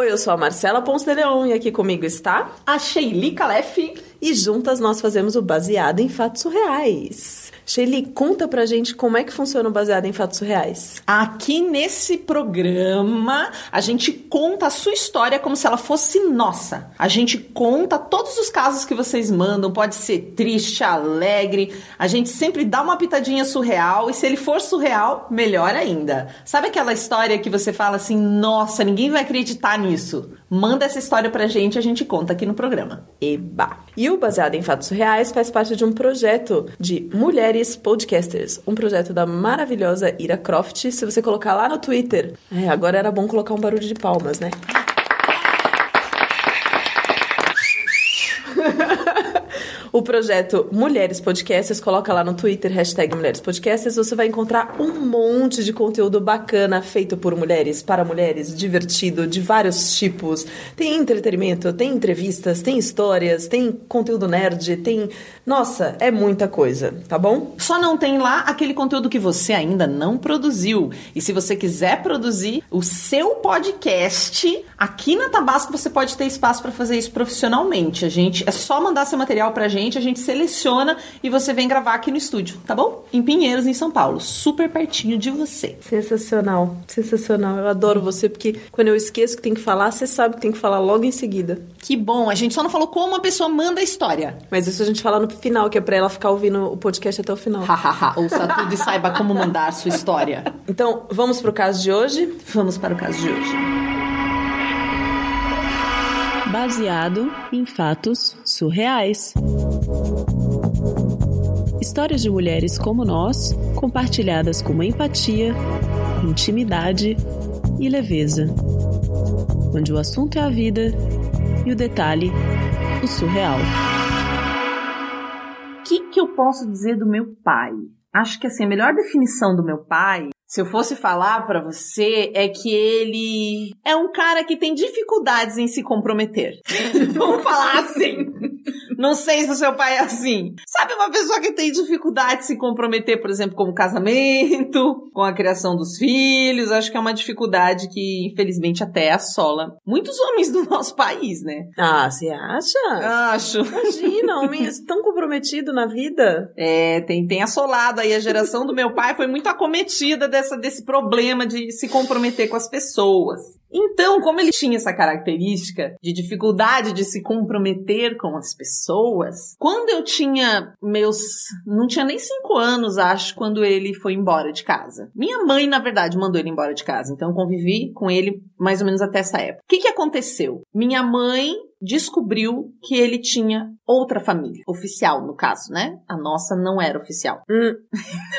Oi, eu sou a Marcela Ponce de Leon e aqui comigo está a Sheili Calef. E juntas nós fazemos o Baseado em Fatos Surreais. Shelly, conta pra gente como é que funciona o Baseado em Fatos Reais. Aqui nesse programa, a gente conta a sua história como se ela fosse nossa. A gente conta todos os casos que vocês mandam, pode ser triste, alegre. A gente sempre dá uma pitadinha surreal e se ele for surreal, melhor ainda. Sabe aquela história que você fala assim: "Nossa, ninguém vai acreditar nisso"? Manda essa história pra gente, a gente conta aqui no programa. Eba. E o Baseado em Fatos Reais faz parte de um projeto de mulheres podcasters, um projeto da maravilhosa Ira Croft. Se você colocar lá no Twitter, é, agora era bom colocar um barulho de palmas, né? O projeto Mulheres Podcasters, coloca lá no Twitter, hashtag Mulheres Podcasters, você vai encontrar um monte de conteúdo bacana feito por mulheres, para mulheres, divertido, de vários tipos. Tem entretenimento, tem entrevistas, tem histórias, tem conteúdo nerd, tem. Nossa, é muita coisa, tá bom? Só não tem lá aquele conteúdo que você ainda não produziu. E se você quiser produzir o seu podcast, aqui na Tabasco você pode ter espaço para fazer isso profissionalmente. A gente é só mandar seu material pra gente gente, a gente seleciona e você vem gravar aqui no estúdio, tá bom? Em Pinheiros, em São Paulo, super pertinho de você. Sensacional, sensacional. Eu adoro você porque quando eu esqueço que tem que falar, você sabe que tem que falar logo em seguida. Que bom, a gente só não falou como a pessoa manda a história. Mas isso a gente fala no final, que é pra ela ficar ouvindo o podcast até o final. Hahaha, ouça tudo e saiba como mandar a sua história. Então, vamos pro caso de hoje? Vamos para o caso de hoje baseado em fatos surreais. Histórias de mulheres como nós, compartilhadas com empatia, intimidade e leveza. Onde o assunto é a vida e o detalhe, o surreal. O que, que eu posso dizer do meu pai? Acho que assim, a melhor definição do meu pai se eu fosse falar para você, é que ele é um cara que tem dificuldades em se comprometer. Vamos falar assim. Não sei se o seu pai é assim. Sabe uma pessoa que tem dificuldade de se comprometer, por exemplo, com o casamento, com a criação dos filhos? Acho que é uma dificuldade que, infelizmente, até assola muitos homens do nosso país, né? Ah, você acha? Acho. Imagina, homens tão comprometido na vida. É, tem, tem assolado aí. A geração do meu pai foi muito acometida dessa, desse problema de se comprometer com as pessoas. Então, como ele tinha essa característica de dificuldade de se comprometer com as pessoas, quando eu tinha meus. não tinha nem cinco anos, acho, quando ele foi embora de casa. Minha mãe, na verdade, mandou ele embora de casa, então eu convivi com ele mais ou menos até essa época. O que, que aconteceu? Minha mãe descobriu que ele tinha outra família, oficial no caso, né? A nossa não era oficial. Hum.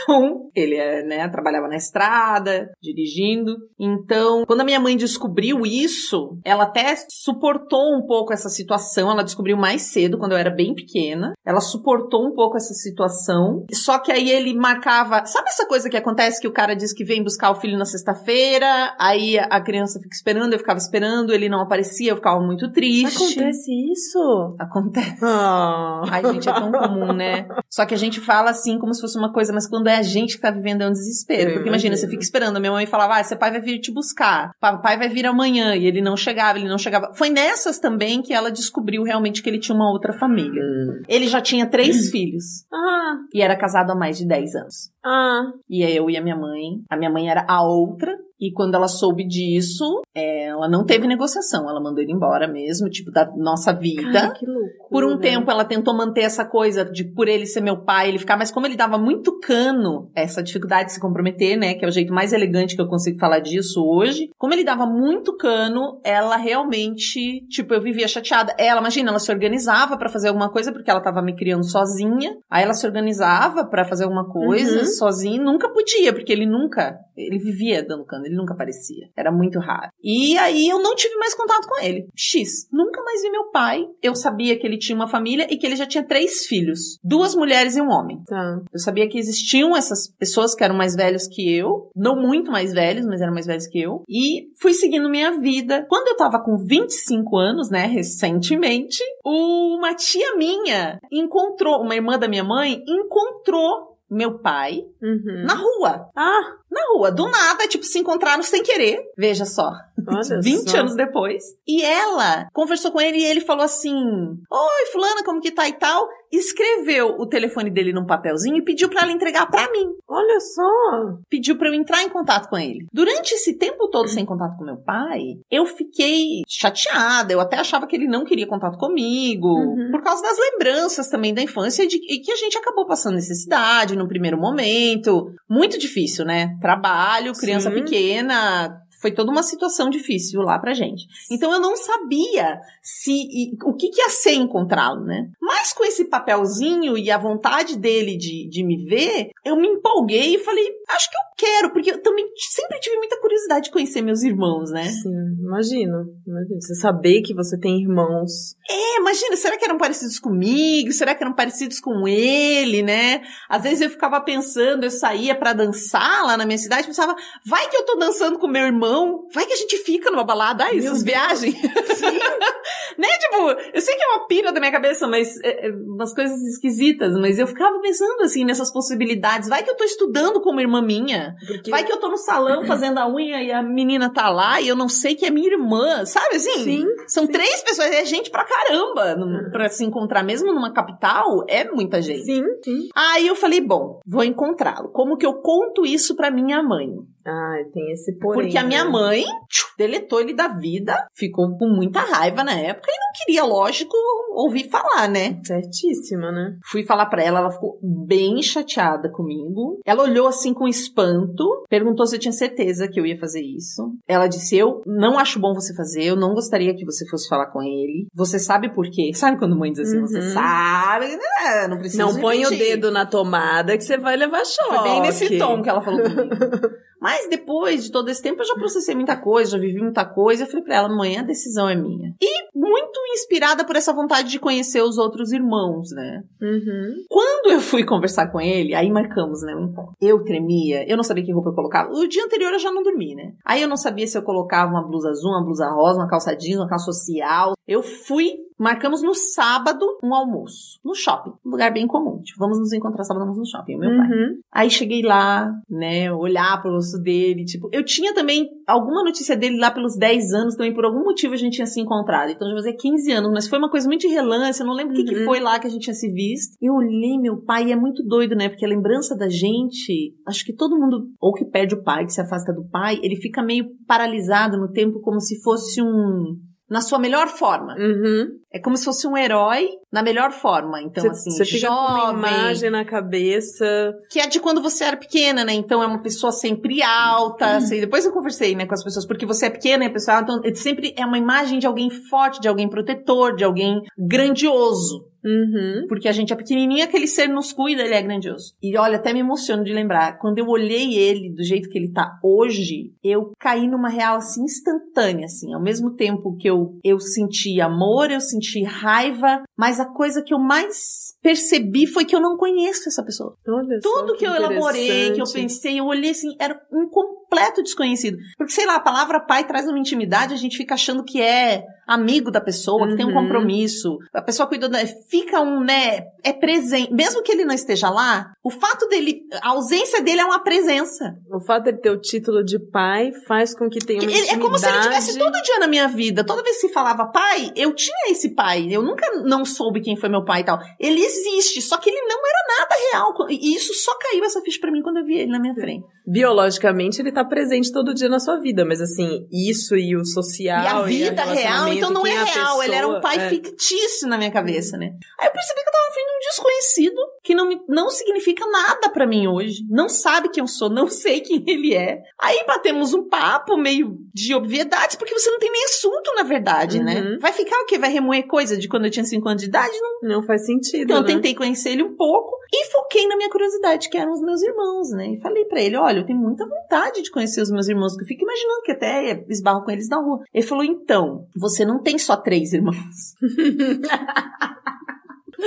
Então, ele é, né, trabalhava na estrada, dirigindo. Então, quando a minha mãe descobriu isso, ela até suportou um pouco essa situação. Ela descobriu mais cedo, quando eu era bem pequena. Ela suportou um pouco essa situação. Só que aí ele marcava. Sabe essa coisa que acontece que o cara diz que vem buscar o filho na sexta-feira, aí a criança fica esperando, eu ficava esperando, ele não aparecia, eu ficava muito triste. Acontece isso? Acontece. Oh. Ai, gente, é tão comum, né? Só que a gente fala assim como se fosse uma coisa, mas quando é a gente que tá vivendo é um desespero. Porque imagina, você fica esperando, a minha mãe falava, ah, seu pai vai vir te buscar, papai vai vir amanhã, e ele não chegava, ele não chegava. Foi nessas também que ela descobriu realmente que ele tinha uma outra família. Hum. Ele já tinha três filhos. Ah. E era casado há mais de dez anos. Ah. E eu e a minha mãe. A minha mãe era a outra, e quando ela soube disso, ela não teve negociação. Ela mandou ele embora mesmo, tipo, da nossa vida. Cara, que loucura. Por um tempo ela tentou manter essa coisa de por ele ser meu pai, ele ficar, mas como ele dava muito cano, essa dificuldade de se comprometer, né? Que é o jeito mais elegante que eu consigo falar disso hoje. Como ele dava muito cano, ela realmente, tipo, eu vivia chateada. Ela, imagina, ela se organizava para fazer alguma coisa porque ela tava me criando sozinha. Aí ela se organizava para fazer alguma coisa uhum. Sozinha, nunca podia, porque ele nunca, ele vivia dando cano ele nunca aparecia. Era muito raro. E aí eu não tive mais contato com ele. X. Nunca mais vi meu pai. Eu sabia que ele tinha uma família e que ele já tinha três filhos: duas mulheres e um homem. Tá. Eu sabia que existiam essas pessoas que eram mais velhos que eu, não muito mais velhos, mas eram mais velhos que eu, e fui seguindo minha vida. Quando eu tava com 25 anos, né, recentemente, uma tia minha encontrou, uma irmã da minha mãe, encontrou meu pai uhum. na rua. Ah! Na rua, do nada, tipo, se encontraram sem querer. Veja só. Olha 20 só. anos depois. E ela conversou com ele e ele falou assim: Oi, Fulana, como que tá e tal? Escreveu o telefone dele num papelzinho e pediu pra ela entregar pra mim. Olha só. Pediu pra eu entrar em contato com ele. Durante esse tempo todo sem contato com meu pai, eu fiquei chateada. Eu até achava que ele não queria contato comigo. Uhum. Por causa das lembranças também da infância e de e que a gente acabou passando necessidade no primeiro momento. Muito difícil, né? Trabalho, criança Sim. pequena. Foi toda uma situação difícil lá pra gente. Então eu não sabia se e- o que, que ia ser encontrá-lo, né? Mas com esse papelzinho e a vontade dele de, de me ver, eu me empolguei e falei, acho que eu quero, porque eu também sempre tive muita curiosidade de conhecer meus irmãos, né? Sim, imagino. imagino. Você saber que você tem irmãos. É, imagina, será que eram parecidos comigo? Será que eram parecidos com ele, né? Às vezes eu ficava pensando, eu saía pra dançar lá na minha cidade, pensava, vai que eu tô dançando com meu irmão, vai que a gente fica numa balada, ai, essas viagens. né, tipo, eu sei que é uma pira da minha cabeça, mas é, é, umas coisas esquisitas, mas eu ficava pensando assim nessas possibilidades. Vai que eu tô estudando com uma irmã minha, Porque... vai que eu tô no salão fazendo a unha e a menina tá lá e eu não sei que é minha irmã, sabe assim? Sim. São três pessoas, é gente pra caramba. Num- Pra se encontrar mesmo numa capital, é muita gente. Sim, sim. Aí eu falei, bom, vou encontrá-lo. Como que eu conto isso pra minha mãe? Ah, tem esse porém. Porque a minha né? mãe tchum, deletou ele da vida, ficou com muita raiva na época e não queria, lógico, ouvir falar, né? Certíssima, né? Fui falar pra ela, ela ficou bem chateada comigo. Ela olhou assim com espanto, perguntou se eu tinha certeza que eu ia fazer isso. Ela disse: Eu não acho bom você fazer, eu não gostaria que você fosse falar com ele. Você sabe por quê? Sabe quando mãe diz assim, Uhum. você sabe? né? Não precisa. Não põe o dedo na tomada que você vai levar choque. Foi bem nesse tom que ela falou comigo. Mas depois de todo esse tempo, eu já processei muita coisa, já vivi muita coisa. Eu falei pra ela, mãe, a decisão é minha. E muito inspirada por essa vontade de conhecer os outros irmãos, né? Uhum. Quando eu fui conversar com ele, aí marcamos, né, encontro. Eu tremia, eu não sabia que roupa eu colocava. O dia anterior eu já não dormi, né? Aí eu não sabia se eu colocava uma blusa azul, uma blusa rosa, uma calça jeans, uma calça social. Eu fui, marcamos no sábado um almoço, no shopping. Um lugar bem comum. Tipo, vamos nos encontrar sábado, vamos no shopping, o meu pai. Uhum. Aí cheguei lá, né, olhar pro rosto dele, tipo, eu tinha também alguma notícia dele lá pelos 10 anos, também por algum motivo a gente tinha se encontrado. Então já fazia 15 anos, mas foi uma coisa muito de relance, eu não lembro o que, que Uhum. foi lá que a gente tinha se visto. Eu olhei meu pai e é muito doido, né, porque a lembrança da gente, acho que todo mundo, ou que perde o pai, que se afasta do pai, ele fica meio paralisado no tempo como se fosse um... Na sua melhor forma. Uhum. É como se fosse um herói na melhor forma. Então, Você assim, você fica com uma jovem, imagem na cabeça. que é de quando você era pequena, né? Então é uma pessoa sempre alta. assim, depois eu conversei, né, com as pessoas, porque você é pequena e a pessoa, então é sempre é uma imagem de alguém forte, de alguém protetor, de alguém grandioso. Uhum. Porque a gente é pequenininha, aquele ser nos cuida, ele é grandioso. E olha, até me emociono de lembrar, quando eu olhei ele do jeito que ele tá hoje, eu caí numa real assim instantânea, assim, ao mesmo tempo que eu eu senti amor, eu senti raiva, mas a coisa que eu mais percebi foi que eu não conheço essa pessoa. Olha Tudo que eu elaborei, que eu pensei, eu olhei assim, era um completo desconhecido. Porque, sei lá, a palavra pai traz uma intimidade, a gente fica achando que é amigo da pessoa, que tem um Uhum. compromisso. A pessoa cuidou da. Fica um, né? É presente. Mesmo que ele não esteja lá, o fato dele. A ausência dele é uma presença. O fato de ter o título de pai faz com que tenha uma Ele- é como se ele intimidade. estivesse todo dia na minha vida. Toda vez que se falava pai, eu tinha esse pai. Eu nunca não soube quem foi meu pai e tal. Ele existe, só que ele não era nada real. E isso só caiu essa ficha pra mim quando eu vi ele na minha frente. Biologicamente, ele tá presente todo dia na sua vida, mas assim, isso e o social. E a vida real, relacionamento, então não é a real. ele era um pessoa pai é. fictício na minha cabeça, né? Aí eu percebi que eu tava vendo um desconhecido que não, me, não significa nada pra mim hoje. Não sabe quem eu sou, não sei quem ele é. Aí batemos um papo meio de obviedades, porque você não tem nem assunto, na verdade, né? Uhum. Vai ficar o quê? Vai remoer coisa de quando eu tinha 5 anos de idade? Não. Não faz sentido. Então eu né? tentei conhecer ele um pouco e foquei na minha curiosidade, que eram os meus irmãos, né? E falei pra ele, olha, eu tenho muita vontade de conhecer os meus irmãos, que eu fico imaginando que até esbarro com eles na rua. Ele falou, então, você não tem só três irmãos.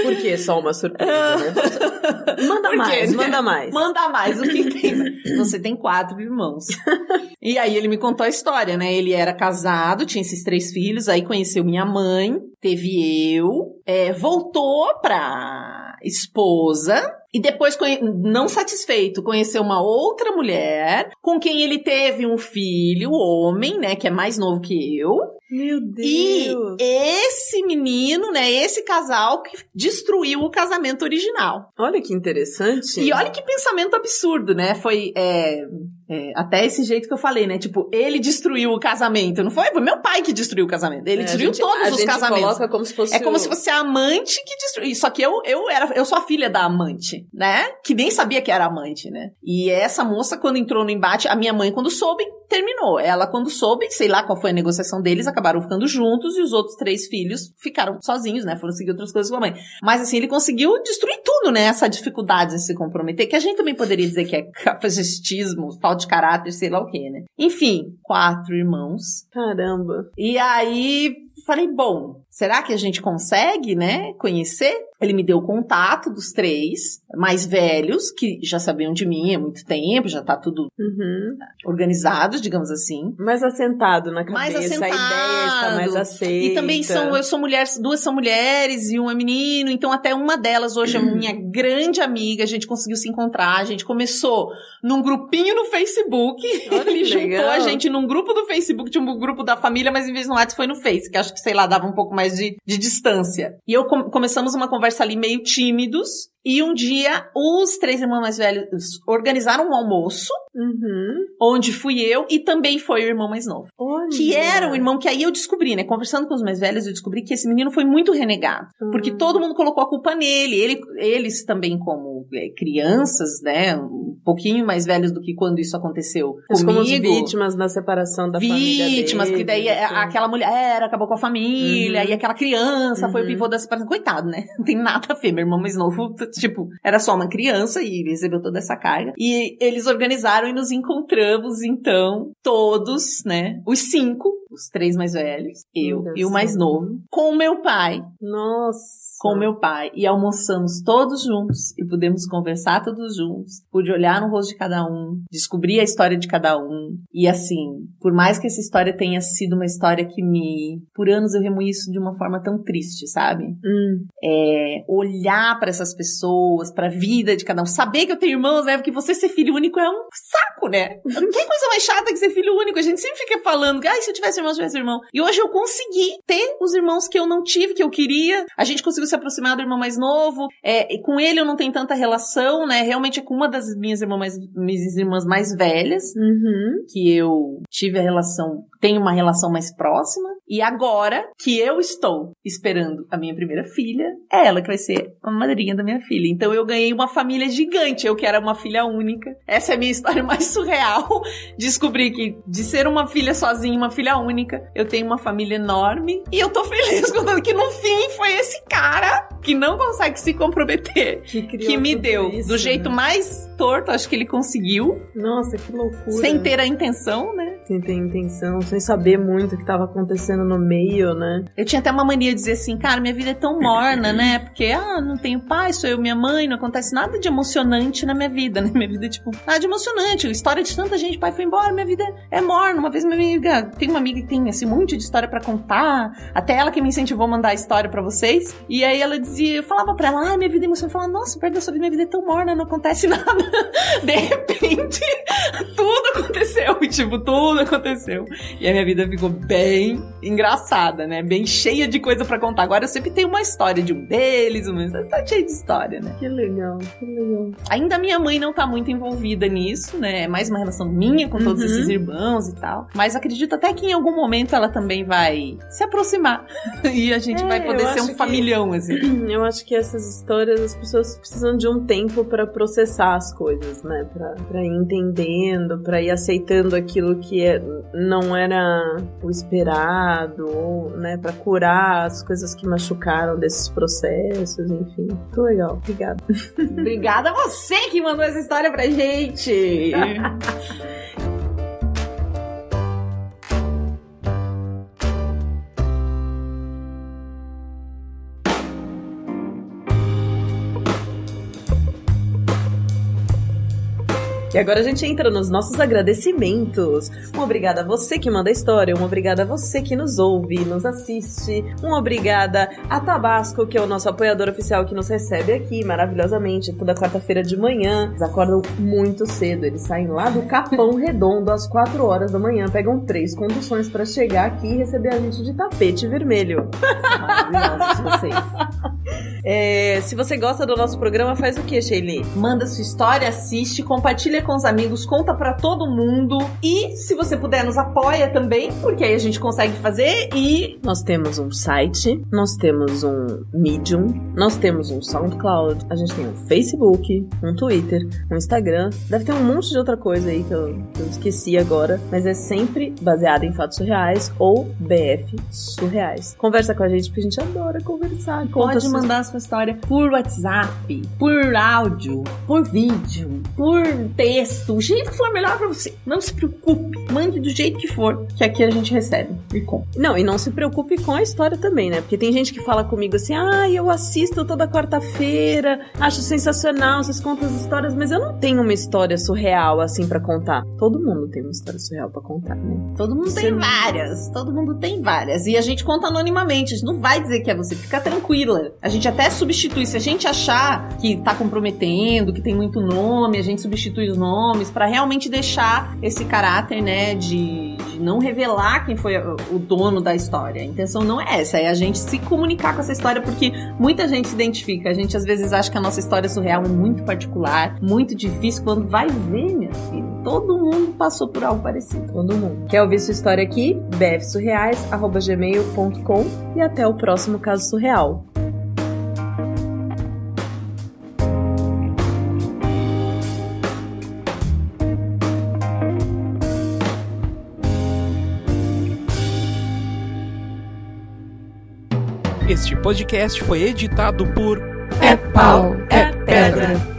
Por que só uma surpresa, né? Manda mais, manda mais. Manda mais, o que tem? Você tem quatro irmãos. e aí ele me contou a história, né? Ele era casado, tinha esses três filhos, aí conheceu minha mãe, teve eu, é, voltou pra. Esposa e depois, não satisfeito, conheceu uma outra mulher com quem ele teve um filho, homem, né, que é mais novo que eu. Meu Deus! E esse menino, né, esse casal que destruiu o casamento original. Olha que interessante. E olha que pensamento absurdo, né? Foi é, é, até esse jeito que eu falei, né? Tipo, ele destruiu o casamento, não foi? Foi meu pai que destruiu o casamento. Ele é, destruiu gente, todos os casamentos. Coloca como se fosse é como se fosse a amante que destruiu. Só que eu, eu era, eu sou a filha da amante, né? Que nem sabia que era amante, né? E essa moça, quando entrou no embate, a minha mãe, quando soube, terminou. Ela, quando soube, sei lá qual foi a negociação deles, acabaram ficando juntos e os outros três filhos ficaram sozinhos, né? Foram seguir outras coisas com a mãe. Mas assim, ele conseguiu destruir tudo, né? Essa dificuldade em se comprometer, que a gente também poderia dizer que é capacitismo, falta de caráter, sei lá o quê, né? Enfim, quatro irmãos. Caramba. E aí, falei, bom, será que a gente consegue, né, conhecer? Ele me deu o contato dos três mais velhos, que já sabiam de mim há muito tempo, já tá tudo uhum. organizado, digamos assim. Mais assentado na cabeça, mais assentado. a ideia está mais aceita. E também são, eu sou mulher, duas são mulheres e um é menino, então até uma delas hoje é minha grande amiga, a gente conseguiu se encontrar, a gente começou num grupinho no Facebook, ele juntou legal. a gente num grupo do Facebook, tinha um grupo da família, mas em vez no WhatsApp foi no Face, que acho que, sei lá, dava um pouco mais de, de distância. E eu com, começamos uma conversa ali meio tímidos, e um dia, os três irmãos mais velhos organizaram um almoço, uhum. onde fui eu e também foi o irmão mais novo. Olha. Que era o irmão que aí eu descobri, né? Conversando com os mais velhos, eu descobri que esse menino foi muito renegado. Uhum. Porque todo mundo colocou a culpa nele. Ele, eles também, como é, crianças, né? Um pouquinho mais velhos do que quando isso aconteceu Mas comigo. como vítimas da separação da vítimas, família. Vítimas, porque daí então. aquela mulher acabou com a família, Uhum. e aquela criança foi o Uhum. pivô da separação. Coitado, né? Não tem nada a ver. Meu irmão mais novo, tipo, era só uma criança e recebeu toda essa carga. E eles organizaram e nos encontramos, então, todos, né? Os cinco, os três mais velhos, eu Meu e o mais Deus. novo, com o meu pai. Nossa. Com meu pai. E almoçamos todos juntos e pudemos conversar todos juntos. Pude olhar no rosto de cada um, descobrir a história de cada um. E assim, por mais que essa história tenha sido uma história que me. Por anos eu remoí isso de uma forma tão triste, sabe? Hum. é, olhar pra essas pessoas, pra vida de cada um, saber que eu tenho irmãos, né? Porque você ser filho único é um saco, né? Não tem coisa mais chata que ser filho único. A gente sempre fica falando, ai, se eu tivesse irmão, se eu tivesse irmão. E hoje eu consegui ter os irmãos que eu não tive, que eu queria. A gente conseguiu se aproximar do irmão mais novo. É, e com ele eu não tenho tanta relação, né? Realmente é com uma das minhas irmãs mais, minhas irmãs mais velhas Uhum. que eu tive a relação, tenho uma relação mais próxima. E agora que eu estou esperando a minha primeira filha, é ela que vai ser a madrinha da minha filha. Então eu ganhei uma família gigante, eu que era uma filha única. Essa é a minha história mais surreal. Descobri que de ser uma filha sozinha, uma filha única, eu tenho uma família enorme. E eu tô feliz contando que no fim foi esse cara que não consegue se comprometer. Que, Que me deu isso, do jeito né? mais torto, acho que ele conseguiu, Nossa, que loucura. sem ter a intenção, né? Sem ter intenção, sem saber muito o que estava acontecendo no meio, né? Eu tinha até uma mania de dizer assim, cara, minha vida é tão morna, né? Porque, ah, não tenho pai, sou eu minha mãe, não acontece nada de emocionante na minha vida, né? Minha vida é tipo, nada de emocionante. História de tanta gente, pai foi embora, minha vida é morna. Uma vez minha amiga, tem uma amiga que tem assim, um monte de história pra contar, até ela que me incentivou a mandar a história pra vocês. E aí ela dizia, eu falava pra ela, ah, minha vida é emocionante. Eu falava, nossa, perto da sua vida, minha vida é tão morna, não acontece nada. De repente, tudo aconteceu, tipo, tudo aconteceu. E a minha vida ficou bem engraçada, né? Bem cheia de coisa pra contar. Agora eu sempre tenho uma história de um deles, uma tá cheia de história, né? Que legal, que legal. Ainda minha mãe não tá muito envolvida nisso, né? É mais uma relação minha com todos Uhum. esses irmãos e tal. Mas acredito até que em algum momento ela também vai se aproximar. e a gente É, vai poder ser um que- familhão, assim. Eu acho que essas histórias, as pessoas precisam de um tempo pra processar as coisas, né? Pra, pra ir entendendo, pra ir aceitando aquilo que é, não era o esperado, ou, né? Pra curar as coisas que machucaram desses processos, enfim. Muito legal, obrigada. Obrigada a você que mandou essa história pra gente. E agora a gente entra nos nossos agradecimentos. Um obrigada a você que manda história, um obrigada a você que nos ouve, nos assiste, um obrigada a Tabasco, que é o nosso apoiador oficial que nos recebe aqui maravilhosamente toda quarta-feira de manhã. Eles acordam muito cedo, eles saem lá do Capão Redondo às 4 horas da manhã, pegam três conduções para chegar aqui e receber a gente de tapete vermelho. Maravilhosos vocês. É, se você gosta do nosso programa, faz o que, Sheili? Manda sua história, assiste, compartilha com os amigos, conta para todo mundo. E se você puder, nos apoia também, porque aí a gente consegue fazer. E nós temos um site, nós temos um Medium, nós temos um SoundCloud, a gente tem um Facebook, um Twitter, um Instagram. Deve ter um monte de outra coisa aí que eu, que eu esqueci agora, mas é sempre baseado em fatos surreais ou BF surreais. Conversa com a gente, porque a gente adora conversar. Pode mandar sua história por WhatsApp, por áudio, por vídeo, por texto, o jeito que for melhor para você. Não se preocupe, mande do jeito que for, que aqui a gente recebe e com. Não, e não se preocupe com a história também, né? Porque tem gente que fala comigo assim: "Ah, eu assisto toda quarta-feira, acho sensacional, vocês contam as histórias, mas eu não tenho uma história surreal assim para contar". Todo mundo tem uma história surreal para contar, né? Todo mundo você tem várias, todo mundo tem várias. E a gente conta anonimamente, a gente não vai dizer que é você, fica tranquila. A gente até substitui. Se a gente achar que tá comprometendo, que tem muito nome, a gente substitui os nomes para realmente deixar esse caráter, né, de, de, não revelar quem foi o dono da história. A intenção não é essa, é a gente se comunicar com essa história porque muita gente se identifica. A gente às vezes acha que a nossa história surreal é muito particular, muito difícil. Quando vai ver, minha filha, todo mundo passou por algo parecido. Todo mundo. Quer ouvir sua história aqui? bfsurreais.gmail.com e até o próximo caso surreal. Podcast foi editado por É Pau, é Pedra.